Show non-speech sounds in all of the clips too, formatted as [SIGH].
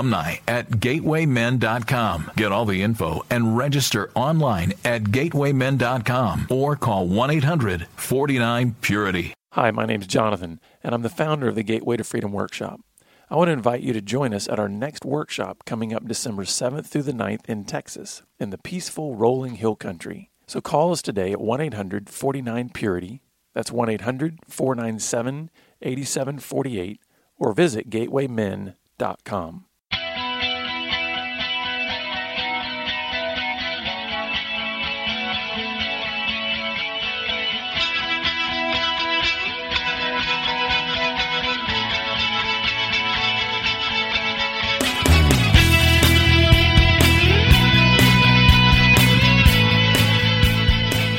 alumni at gatewaymen.com. Get all the info and register online at gatewaymen.com or call 1 800 49 Purity. Hi, my name is Jonathan, and I'm the founder of the Gateway to Freedom Workshop. I want to invite you to join us at our next workshop coming up December 7th through the 9th in Texas, in the peaceful rolling hill country. So call us today at 1 800 49 Purity. That's 1 800 497 8748 or visit gatewaymen.com.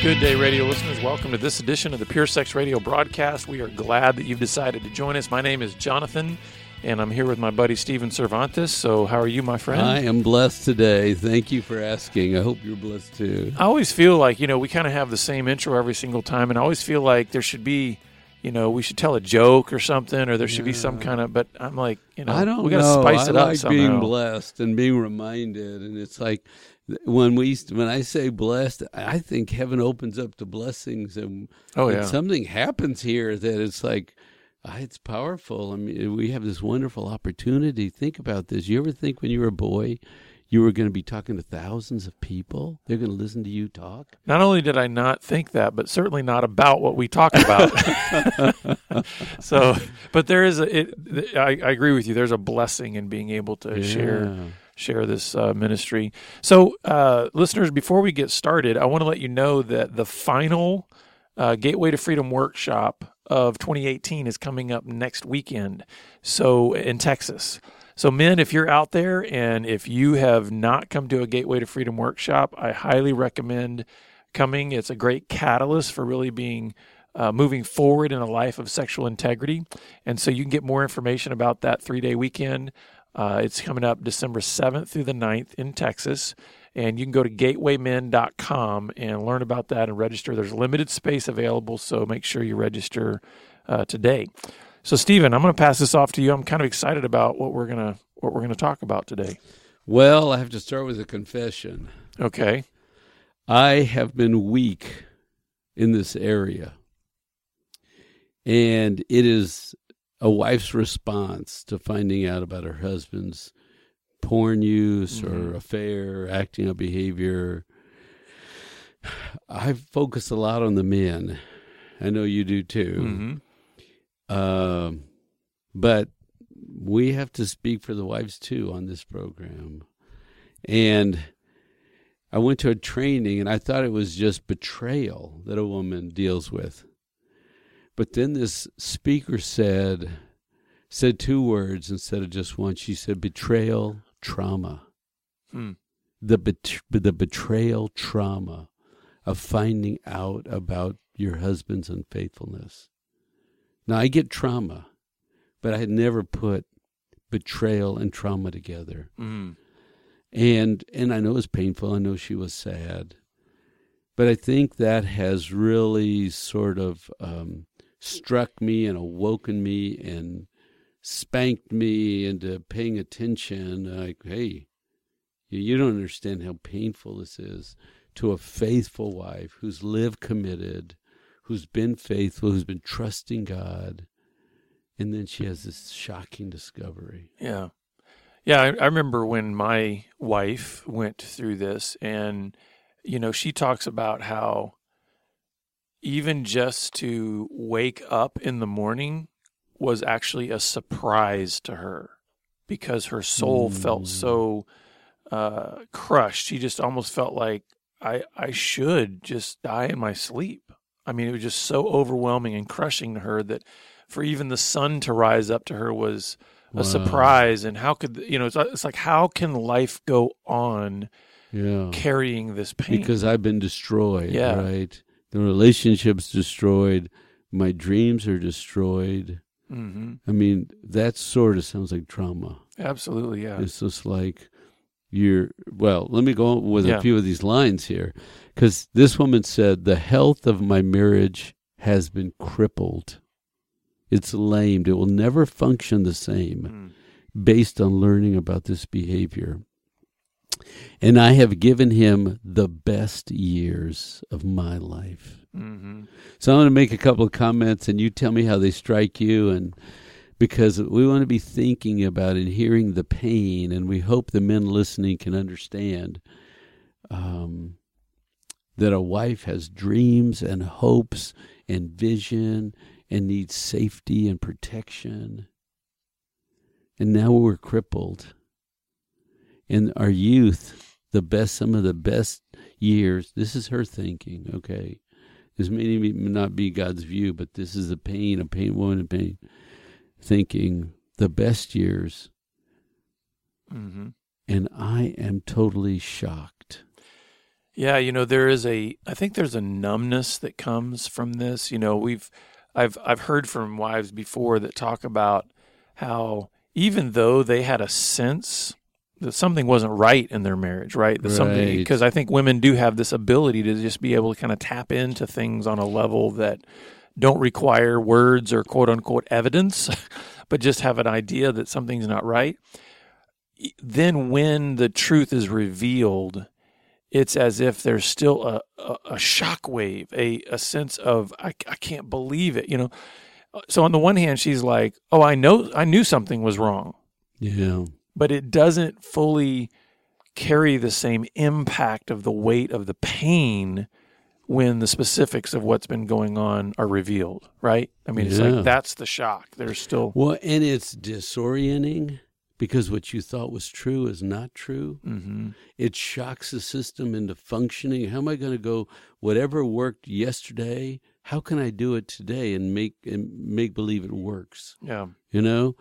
Good day, radio listeners. Welcome to this edition of the Pure Sex Radio broadcast. We are glad that you've decided to join us. My name is Jonathan, and I'm here with my buddy Stephen Cervantes. So, how are you, my friend? I am blessed today. Thank you for asking. I hope you're blessed too. I always feel like, you know, we kind of have the same intro every single time, and I always feel like there should be, you know, we should tell a joke or something, or there should yeah. be some kind of, but I'm like, you know, I don't we got to spice it I up like somehow. being blessed and being reminded, and it's like, when we when I say blessed, I think heaven opens up to blessings, and, oh and something happens here that it's like ah, it's powerful. I mean, we have this wonderful opportunity. Think about this. You ever think when you were a boy, you were going to be talking to thousands of people? They're going to listen to you talk. Not only did I not think that, but certainly not about what we talk about. [LAUGHS] so, but there is a. It, I, I agree with you. There's a blessing in being able to Yeah. share share this uh, ministry. So, uh, listeners, before we get started, I want to let you know that the final uh, Gateway to Freedom workshop of 2018 is coming up next weekend. So, in Texas. So, men, if you're out there and if you have not come to a Gateway to Freedom workshop, I highly recommend coming. It's a great catalyst for really being uh, moving forward in a life of sexual integrity. And so you can get more information about that three day weekend. Uh, it's coming up December 7th through the 9th in Texas. And you can go to gatewaymen.com and learn about that and register. There's limited space available, so make sure you register uh, today. So, Stephen, I'm going to pass this off to you. I'm kind of excited about what we're gonna what we're gonna talk about today. Well, I have to start with a confession. Okay. I have been weak in this area. And it is a wife's response to finding out about her husband's porn use or Mhm. affair, acting out behavior. I focus a lot on the men. I know you do too. Mm-hmm. Um, but we have to speak for the wives too on this program. And I went to a training and I thought it was just betrayal that a woman deals with. But then this speaker said said two words instead of just one. She said betrayal trauma. Hmm. The bet- the betrayal trauma of finding out about your husband's unfaithfulness. Now I get trauma, but I had never put betrayal and trauma together. Mm. And and I know it was painful. I know she was sad, but I think that has really sort of um, struck me and awoken me and spanked me into paying attention. Like, hey, you- don't understand how painful this is to a faithful wife who's lived committed, who's been faithful, who's been trusting God, and then she has this shocking discovery. Yeah. Yeah, I, I remember when my wife went through this, and, you know, she talks about how even just to wake up in the morning was actually a surprise to her because her soul felt Mm. so uh, crushed. She just almost felt like I, I should just die in my sleep. I mean, it was just so overwhelming and crushing to her that for even the sun to rise up to her was a surprise and how could you know it's, it's like how can life go on Yeah. carrying this pain Because I've been destroyed, Yeah. right? The relationship's destroyed. My dreams are destroyed. hmm I mean, that sort of sounds like trauma. absolutely yeah It's just like you're, well, let me go with Yeah. a few of these lines here. Because this woman said, the health of my marriage has been crippled. It's lamed. It will never function the same Mm. based on learning about this behavior. And I have given him the best years of my life. hmm So I'm going to make a couple of comments and you tell me how they strike you and because we want to be thinking about and hearing the pain and we hope the men listening can understand um, that a wife has dreams and hopes and vision and needs safety and protection. And now we're crippled. In our youth, the best, some of the best years, this is her thinking, okay? This may not be God's view, but this is the pain, a pain, woman in pain, thinking the best years, hmm and I am totally shocked. Yeah, you know, there is a I think there's a numbness that comes from this. You know, we've I've I've heard from wives before that talk about how even though they had a sense that something wasn't right in their marriage, right? That something because I think women do have this ability to just be able to kind of tap into things on a level that don't require words or quote unquote evidence, [LAUGHS] but just have an idea that something's not right. Then when the truth is revealed, it's as if there's still a, a, a shock wave, a, a sense of, I, I can't believe it, you know? Uh, so on the one hand, she's like, oh, I know, I knew something was wrong, Yeah. But it doesn't fully carry the same impact of the weight of the pain when the specifics of what's been going on are revealed, right? I mean, it's Yeah. like that's the shock. There's still, Well, and it's disorienting because what you thought was true is not true. hmm It shocks the system into functioning. How am I going to go? Whatever worked yesterday, how can I do it today and make and make believe it works? yeah, You know,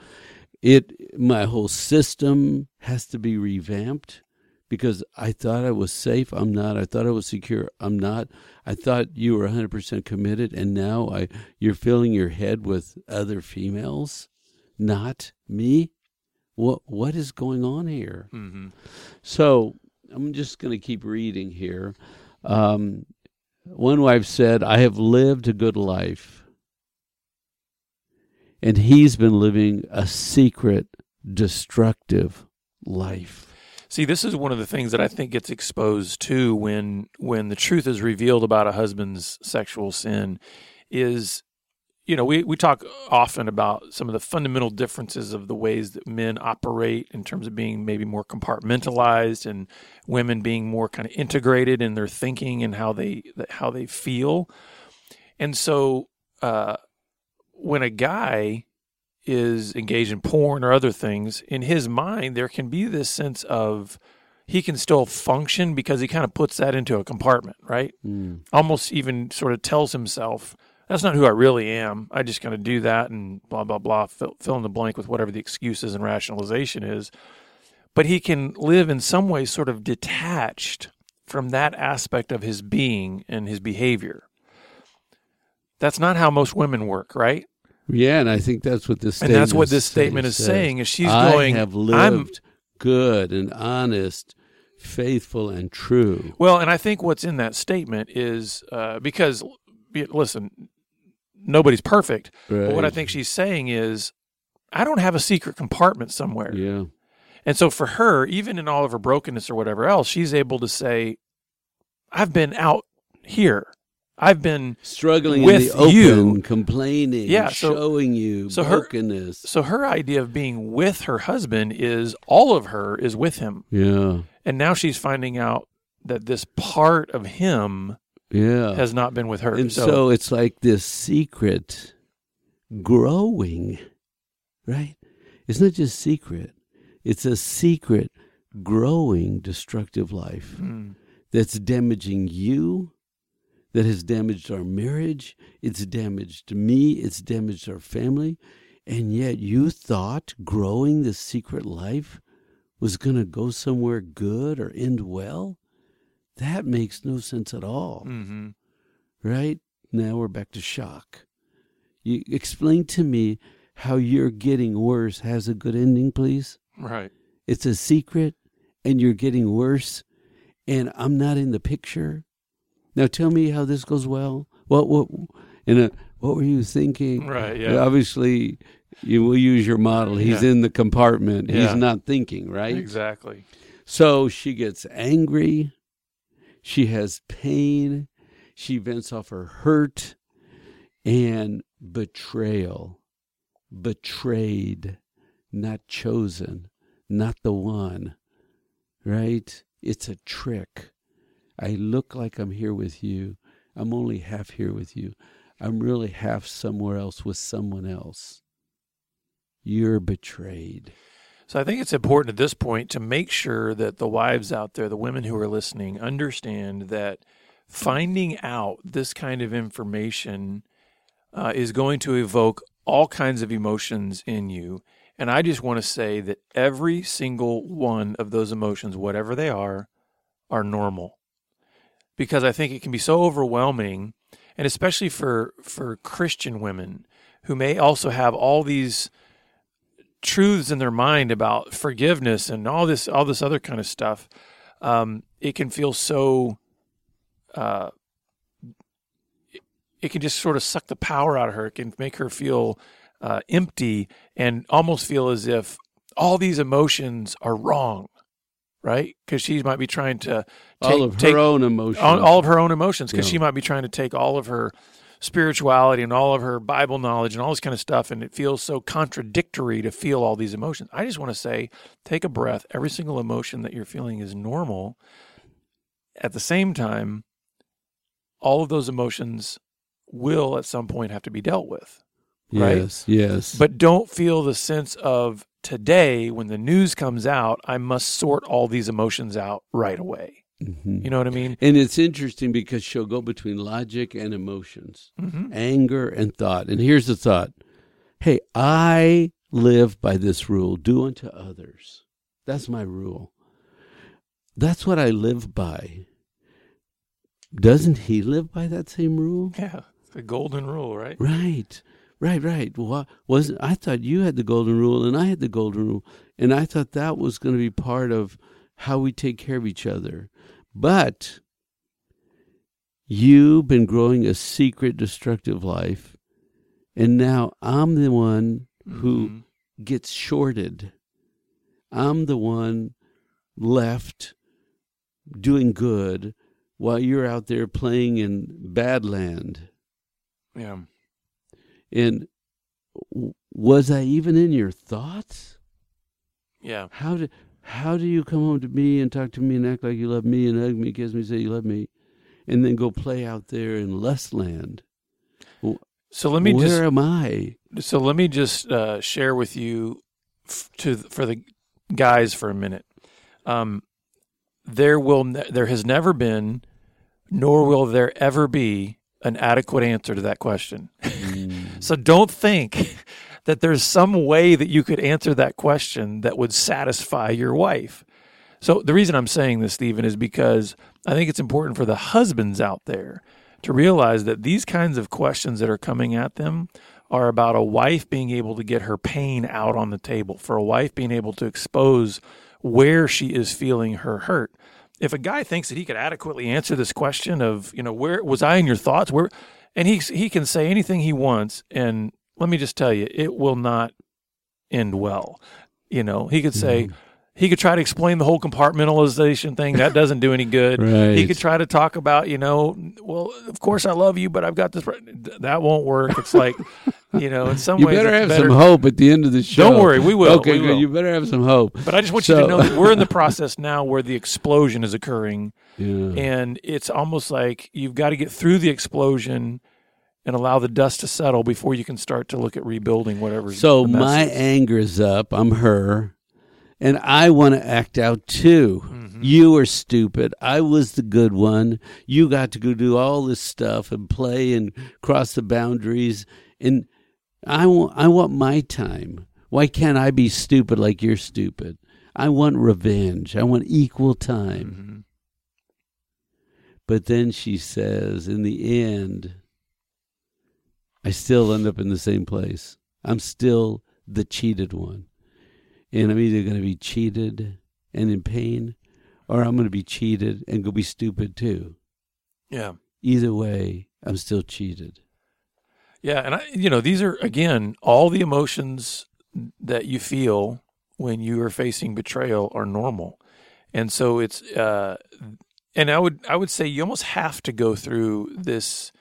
it my whole system has to be revamped because I thought I was safe. I'm not. I thought I was secure. I'm not. I thought you were 100% committed, and now I you're filling your head with other females, not me. What what is going on here? hmm So I'm just going to keep reading here. Um, one wife said, I have lived a good life. And he's been living a secret, destructive life. See, this is one of the things that I think gets exposed too when when the truth is revealed about a husband's sexual sin is you know, we, we talk often about some of the fundamental differences of the ways that men operate in terms of being maybe more compartmentalized and women being more kind of integrated in their thinking and how they how they feel. And so uh, when a guy is engaged in porn or other things, in his mind, there can be this sense of he can still function because he kind of puts that into a compartment, right? Mm. Almost even sort of tells himself, that's not who I really am. I just kind of do that and blah, blah, blah, fill, fill in the blank with whatever the excuses and rationalization is. But he can live in some way sort of detached from that aspect of his being and his behavior. That's not how most women work, right? Yeah, and I think that's what this and that's what this statement is says. saying is she's I going have I'm lived good and honest, faithful and true. well and i think what's in that statement is uh, because listen nobody's perfect but what i think she's saying is i don't have a secret compartment somewhere Yeah. and so for her even in all of her brokenness or whatever else she's able to say i've been out here i've been Struggling With open, you. complaining, Yeah, so- showing you so her- brokenness. so her idea of being with her husband is all of her is with him yeah. and now she's finding out that this part of him Yeah. has not been with her and so, it's like this secret growing, right? It's not just secret, it's a secret growing destructive life Mm. that's damaging you, that has damaged our marriage, it's damaged me, it's damaged our family, And yet you thought growing the secret life was going to go somewhere good or end well? That makes no sense at all. Mm-hmm. Right? Now we're back to shock. You explain to me how you're getting worse has a good ending, please. Right. It's a secret and you're getting worse and I'm not in the picture. Now tell me how this goes well. What what in a what were you thinking? Right. Yeah. Obviously, you will use your model. He's Yeah. in the compartment. Yeah. He's not thinking, right? Exactly. So she gets angry. She has pain. She vents off her hurt and betrayal. Betrayed, not chosen, not the one, right? It's a trick. I look like I'm here with you. I'm only half here with you. I'm really half somewhere else with someone else. You're betrayed. So I think it's important at this point to make sure that the wives out there, the women who are listening, understand that finding out this kind of information uh, is going to evoke all kinds of emotions in you. And I just want to say that every single one of those emotions, whatever they are, are normal. Because I think it can be so overwhelming, and especially for for Christian women who may also have all these truths in their mind about forgiveness and all this all this other kind of stuff um, it can feel so uh, it, can just sort of suck the power out of her. It can make her feel uh, empty and almost feel as if all these emotions are wrong right because she might be trying to take, all of her take own emotions. all, all of her own emotions because Yeah. she might be trying to take all of her spirituality and all of her Bible knowledge and all this kind of stuff, and it feels so contradictory to feel all these emotions. I just want to say, take a breath. Every single emotion that you're feeling is normal. At the same time, all of those emotions will at some point have to be dealt with. right? Yes, yes. But don't feel the sense of today when the news comes out, I must sort all these emotions out right away. Mhm. You know what I mean? And it's interesting because she'll go between logic and emotions, hmm anger and thought. And here's the thought Hey, I live by this rule do unto others. That's my rule. That's what I live by. Doesn't he live by that same rule? Yeah, the golden rule, right? Right, right, right. Well, wasn't I thought you had the golden rule and I had the golden rule, and I thought that was going to be part of how we take care of each other. But you've been growing a secret destructive life, and now I'm the one who Mhm. gets shorted. I'm the one left doing good while you're out there playing in Badland. yeah. And was I even in your thoughts? Yeah. How do how do you come home to me and talk to me and act like you love me and hug me, kiss me, say you love me, and then go play out there in less land? So let me Where just am I? so let me just uh, share with you f- to for the guys for a minute. Um, there will ne- there has never been, nor will there ever be an adequate answer to that question. [LAUGHS] So don't think [LAUGHS] that there's some way that you could answer that question that would satisfy your wife. So the reason I'm saying this, Stephen, is because I think it's important for the husbands out there to realize that these kinds of questions that are coming at them are about a wife being able to get her pain out on the table, for a wife being able to expose where she is feeling her hurt. If a guy thinks that he could adequately answer this question of, you know, where was I in your thoughts? Where and he he can say anything he wants and let me just tell you, it will not end well. You know, he could say mm-hmm. He could try to explain the whole compartmentalization thing. That doesn't do any good. [LAUGHS] Right. He could try to talk about, you know, well, of course I love you, but I've got this. That won't work. It's like, [LAUGHS] you know, in some You ways, better have better- some hope at the end of the show. Don't worry, we will. Okay, we good. will. You better have some hope. But I just want you to know that we're in the [LAUGHS] process now where the explosion is occurring, Yeah. and it's almost like you've got to get through the explosion and allow the dust to settle before you can start to look at rebuilding whatever. So my anger is. anger's up. I'm her. And I want to act out too. Mhm. You are stupid. I was the good one. You got to go do all this stuff and play and cross the boundaries. And I want I want my time. Why can't I be stupid like you're stupid? I want revenge. I want equal time. Mm-hmm. But then she says, in the end, I still end up in the same place. I'm still the cheated one. And I'm either going to be cheated and in pain, or I'm going to be cheated and go be stupid too. Yeah. Either way, I'm still cheated. Yeah, and I, you know, these are again all the emotions that you feel when you are facing betrayal are normal, and so it's. Uh, and I would I would say you almost have to go through this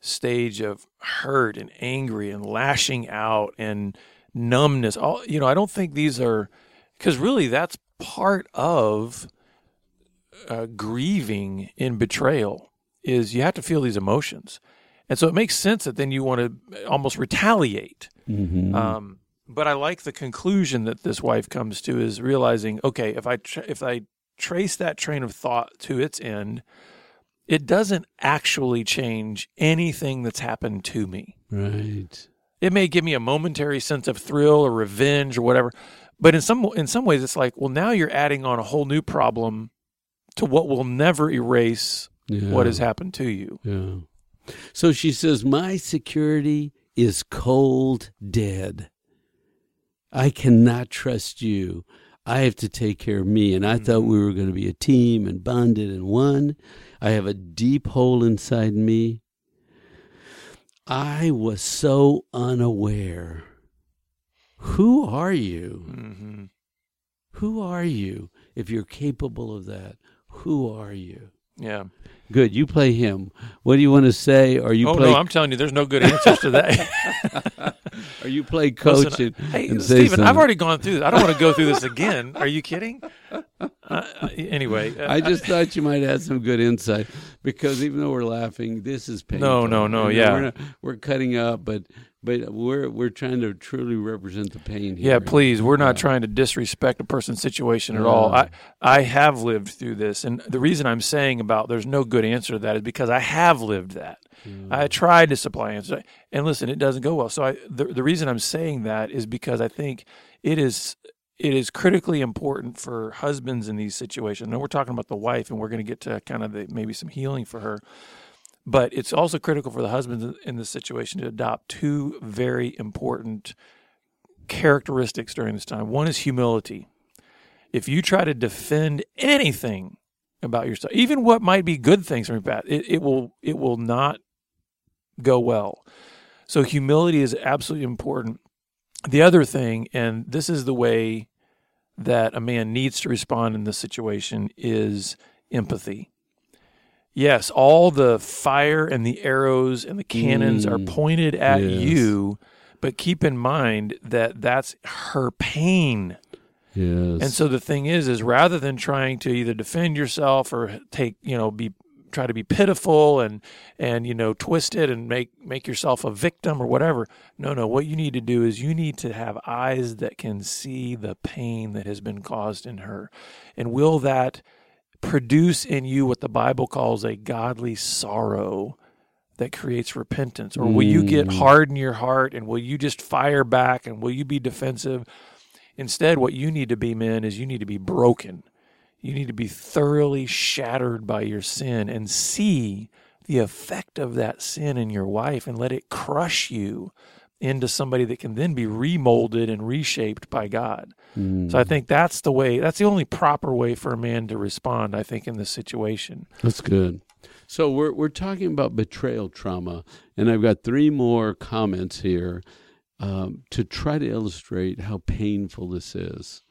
stage of hurt and angry and lashing out and numbness. All you know, I don't think these are because really that's part of uh, grieving in betrayal is you have to feel these emotions. And so it makes sense that then you want to almost retaliate. Mm-hmm. Um, but I like the conclusion that this wife comes to is realizing, okay, if I tra- if I trace that train of thought to its end, it doesn't actually change anything that's happened to me. right. It may give me a momentary sense of thrill or revenge or whatever, but in some in some ways, it's like, well, now you're adding on a whole new problem to what will never erase Yeah. what has happened to you. Yeah. So she says, My security is cold dead. I cannot trust you. I have to take care of me. And I hmm. thought we were going to be a team and bonded and one. I have a deep hole inside me. I was so unaware. Who are you? hmm Who are you if you're capable of that? Who are you? Yeah. Good. You play him. What do you want to say? Or you oh play no, I'm telling you, there's no good answers to that. [LAUGHS] or you play coach Listen, and, [LAUGHS] hey, and Stephen, I've already gone through this. I don't want to go through this again. Are you kidding? Uh, uh, anyway, uh, I just thought you might have some good insight because even though we're laughing, this is painful. No, no, no, And yeah. we're, not, we're cutting up, but but we're we're trying to truly represent the pain here. Yeah, please. We're not trying to disrespect a person's situation at all. I I have lived through this, and the reason I'm saying about there's no good answer to that is because I have lived that. Mm. I tried to supply answers, and listen, it doesn't go well. So I the the reason I'm saying that is because I think it is it is critically important for husbands in these situations. Now we're talking about the wife, and we're going to get to kind of the, maybe some healing for her. But it's also critical for the husbands in- this situation to adopt two very important characteristics during this time. One is humility. If you try to defend anything about yourself, even what might be good things from past, it, it will it will not go well. So humility is absolutely important. The other thing, and this is the way that a man needs to respond in this situation, is empathy. Yes, all the fire and the arrows and the cannons are Mm. pointed at Yes. you, but keep in mind that that's her pain. Yes. And so the thing is, is rather than trying to either defend yourself or take, you know, be try to be pitiful and and you know twist it and make make yourself a victim or whatever. No, no. What you need to do is you need to have eyes that can see the pain that has been caused in her, and will that produce in you what the Bible calls a godly sorrow that creates repentance? Or will you get Mm. hard in your heart and will you just fire back and will you be defensive? Instead, what you need to be, men, is you need to be broken. You need to be thoroughly shattered by your sin and see the effect of that sin in your wife and let it crush you into somebody that can then be remolded and reshaped by God. Mm. So I think that's the way, that's the only proper way for a man to respond, I think, in this situation. That's good. So we're we're talking about betrayal trauma, and I've got three more comments here um, to try to illustrate how painful this is.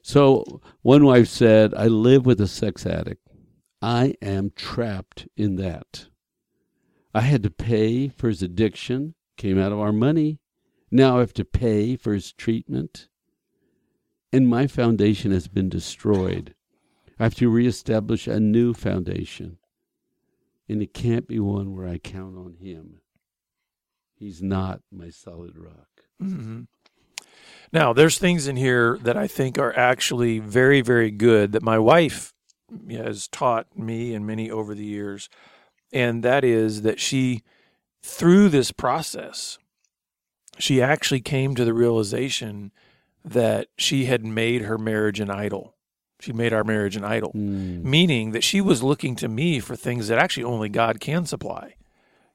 So one wife said, "I live with a sex addict. I am trapped in that. I had to pay for his addiction. Came out of our money. Now I have to pay for his treatment." And my foundation has been destroyed. I have to reestablish a new foundation. And it can't be one where I count on him. He's not my solid rock. Mm-hmm. Now, there's things in here that I think are actually very, very good that my wife has taught me and many over the years. And that is that she, through this process, she actually came to the realization that she had made her marriage an idol. She made our marriage an idol, Mm. meaning that she was looking to me for things that actually only God can supply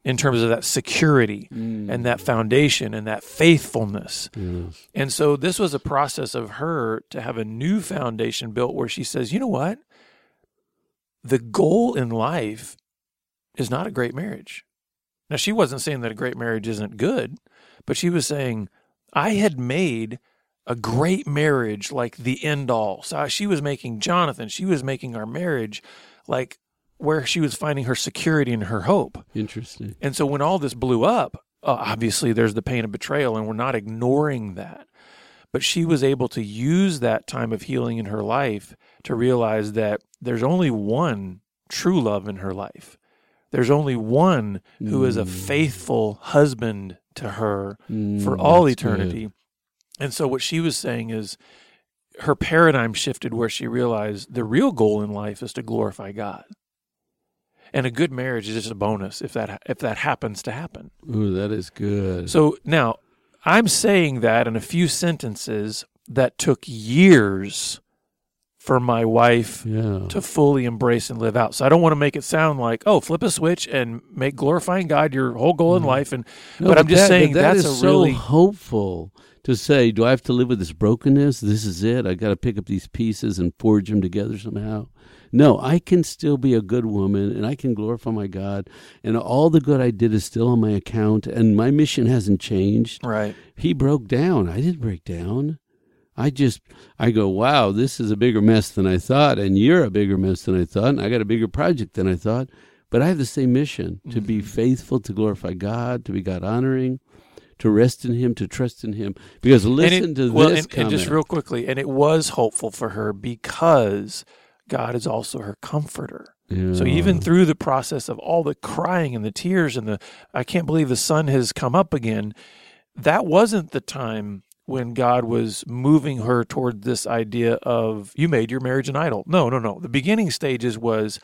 in terms of that security Mm. and that foundation and that faithfulness. Yes. And so this was a process of her to have a new foundation built where she says, you know what? The goal in life is not a great marriage. Now, she wasn't saying that a great marriage isn't good, but she was saying, I had made a great marriage like the end all. So she was making Jonathan, she was making our marriage like where she was finding her security and her hope. Interesting. And so when all this blew up, uh, obviously there's the pain of betrayal, and we're not ignoring that. But she was able to use that time of healing in her life to realize that there's only one true love in her life. There's only one who is a Mm. faithful husband to her Mm, for all that's good. eternity. And so what she was saying is her paradigm shifted where she realized the real goal in life is to glorify God. And a good marriage is just a bonus if that if that happens to happen. Ooh, that is good. So now I'm saying that in a few sentences that took years for my wife yeah. to fully embrace and live out. So I don't want to make it sound like, oh, flip a switch and make glorifying God your whole goal in life. And No, but I'm just that- saying that that's is a really so hopeful to say. Do I have to live with this brokenness? This is it. I got to pick up these pieces and forge them together somehow. No, I can still be a good woman, and I can glorify my God, and all the good I did is still on my account, and my mission hasn't changed. right. He broke down. I didn't break down. I just I go, wow, this is a bigger mess than I thought, and you're a bigger mess than I thought, and I got a bigger project than I thought. But I have the same mission to be Mhm. faithful, to glorify God, to be God honoring, to rest in Him, to trust in Him. Because listen it, to well, this and, and just real quickly, and it was hopeful for her because God is also her comforter. So even through the process of all the crying and the tears and the I can't believe the sun has come up again, that wasn't the time when God was moving her toward this idea of you made your marriage an idol. No, no, no. The beginning stages was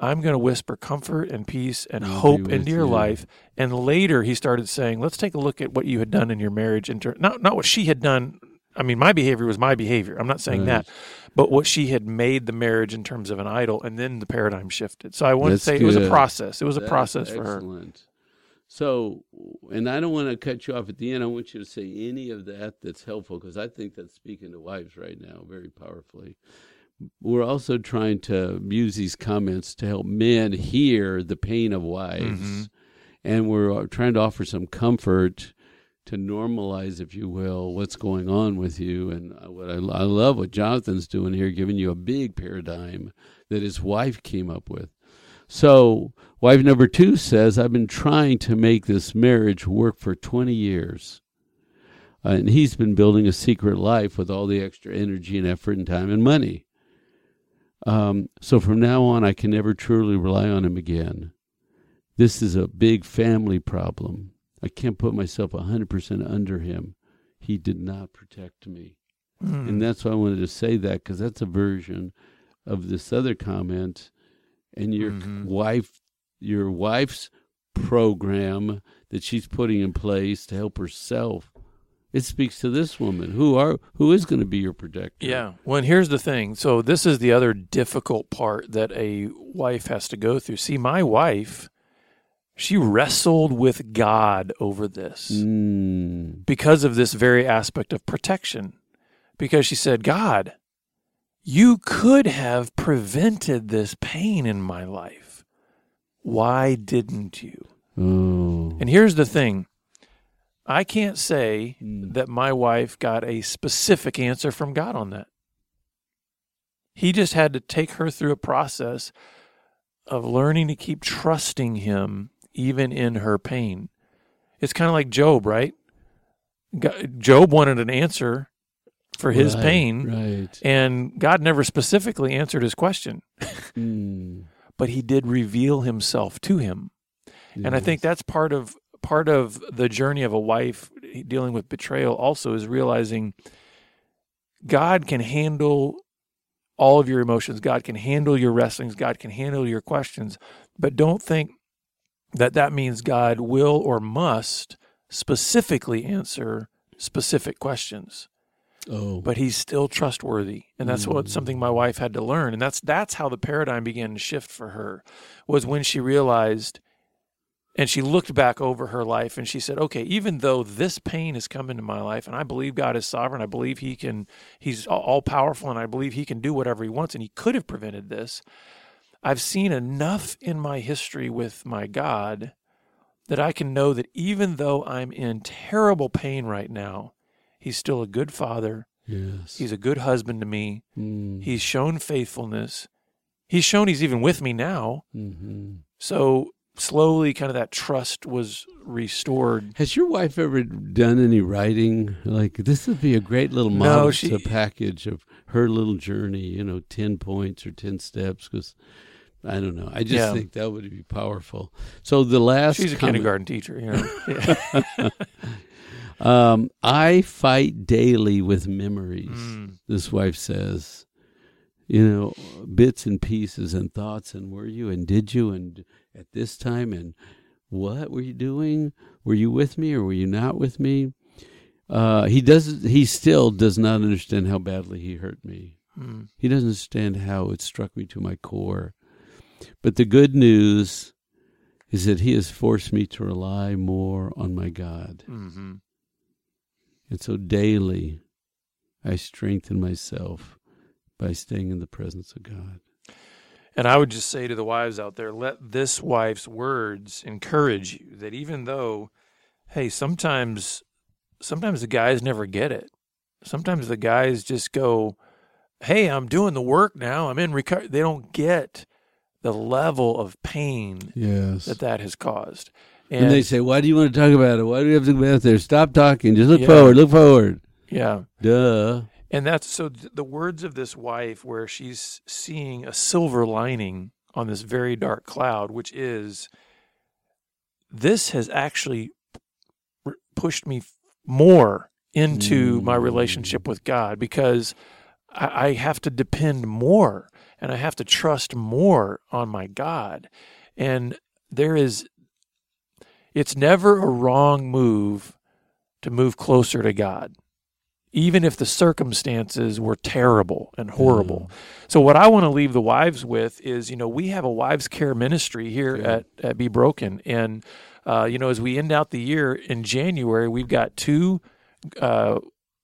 I'm going to whisper comfort and peace and I'll hope into your you. life. And later he started saying, let's take a look at what you had done in your marriage. In ter- not, not what she had done. I mean, my behavior was my behavior. I'm not saying Right. that. But what she had made the marriage in terms of an idol. And then the paradigm shifted. So I want to say it was a process. It was a process for her. So, and I don't want to cut you off at the end. I want you to say any of that that's helpful because I think that's speaking to wives right now very powerfully. We're also trying to use these comments to help men hear the pain of wives. Mhm. And we're uh, trying to offer some comfort to normalize, if you will, what's going on with you. And uh, what I, I love what Jonathan's doing here, giving you a big paradigm that his wife came up with. So, wife number two says, I've been trying to make this marriage work for 20 years. Uh, and he's been building a secret life with all the extra energy and effort and time and money. Um, so, from now on, I can never truly rely on him again. This is a big family problem. I can't put myself 100% under him. He did not protect me. Mm. And that's why I wanted to say that because that's a version of this other comment. And your Mhm. wife, your wife's program that she's putting in place to help herself. It speaks to this woman who are who is going to be your protector. Yeah. Well, and here's the thing. So this is the other difficult part that a wife has to go through. See, my wife, she wrestled with God over this Mm, because of this very aspect of protection. Because she said, God, you could have prevented this pain in my life. Why didn't you? oh. And here's the thing I can't say Mm. that my wife got a specific answer from God on that. He just had to take her through a process of learning to keep trusting Him even in her pain. It's kind of like Job, right? Job wanted an answer for his Right, pain, Right. and God never specifically answered his question, Mm, [LAUGHS] [LAUGHS] but He did reveal Himself to him. And I think that's part of part of the journey of a wife dealing with betrayal also is realizing God can handle all of your emotions. God can handle your wrestlings. God can handle your questions. But don't think that that means God will or must specifically answer specific questions. Oh, But he's still trustworthy, and that's what mm. something my wife had to learn, and that's that's how the paradigm began to shift for her. Was when she realized, and she looked back over her life, and she said, "Okay, even though this pain has come into my life, and I believe God is sovereign, I believe He can, He's all powerful, and I believe He can do whatever He wants, and He could have prevented this." I've seen enough in my history with my God that I can know that even though I'm in terrible pain right now, He's still a good father. yes. He's a good husband to me. Mm, He's shown faithfulness. He's shown he's even with me now. mhm. So slowly, kind of that trust was restored. Has your wife ever done any writing? Like this would be a great little no, she... to package of her little journey. You know, ten points or ten steps. Because I don't know. I just Yeah. think that would be powerful. So the last She's a comment- kindergarten teacher, you know. [LAUGHS] Yeah. [LAUGHS] Um, I fight daily with memories. Mm. This wife says, you know, bits and pieces and thoughts. And were you and did you and at this time and what were you doing? Were you with me or were you not with me? Uh, he does. He still does not understand how badly he hurt me. Mm. He doesn't understand how it struck me to my core. But the good news is that he has forced me to rely more on my God. hmm And so daily, I strengthen myself by staying in the presence of God. And I would just say to the wives out there, let this wife's words encourage you that even though, hey, sometimes, sometimes the guys never get it. Sometimes the guys just go, hey, I'm doing the work now. I'm in recovery. They don't get the level of pain Yes. that that has caused. And, they say, "Why do you want to talk about it? Why do you have to go out there? Stop talking. Just look Yeah. forward. Look forward." yeah. Duh. And that's so th- the words of this wife, where she's seeing a silver lining on this very dark cloud, which is this has actually r- pushed me more into my Mm. relationship with God because I, I have to depend more and I have to trust more on my God. And there is, it's never a wrong move to move closer to God even if the circumstances were terrible and horrible. So what I want to leave the wives with is, you know, we have a wives care ministry here Good. at at Be Broken, and uh, you know, as we end out the year in January, we've got two uh,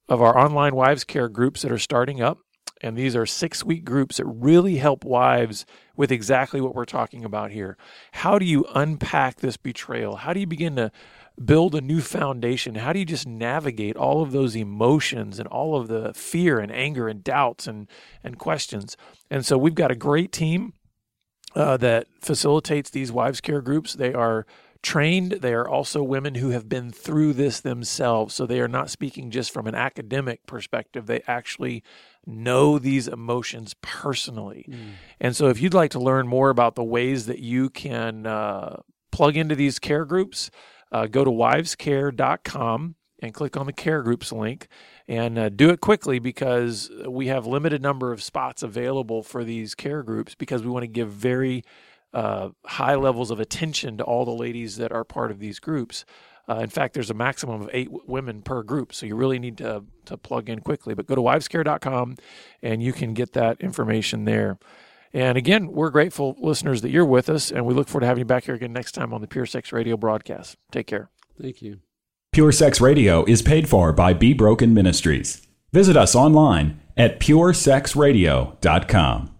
of our online wives care groups that are starting up. And these are six week groups that really help wives with exactly what we're talking about here. How do you unpack this betrayal? How do you begin to build a new foundation? How do you just navigate all of those emotions and all of the fear and anger and doubts and, and questions? And so we've got a great team uh, that facilitates these wives care groups. They are trained. They are also women who have been through this themselves. So they are not speaking just from an academic perspective. They actually know these emotions personally. And so if you'd like to learn more about the ways that you can uh, plug into these care groups, uh, go to wivescare.com and click on the care groups link and uh, do it quickly because we have limited number of spots available for these care groups because we want to give very uh, high levels of attention to all the ladies that are part of these groups. Uh, in fact, there's a maximum of eight w- women per group, so you really need to to plug in quickly. But go to wivescare.com and you can get that information there. And again, we're grateful, listeners, that you're with us, and we look forward to having you back here again next time on the Pure Sex Radio broadcast. Take care. Thank you. Pure Sex Radio is paid for by Be Broken Ministries. Visit us online at puresexradio.com.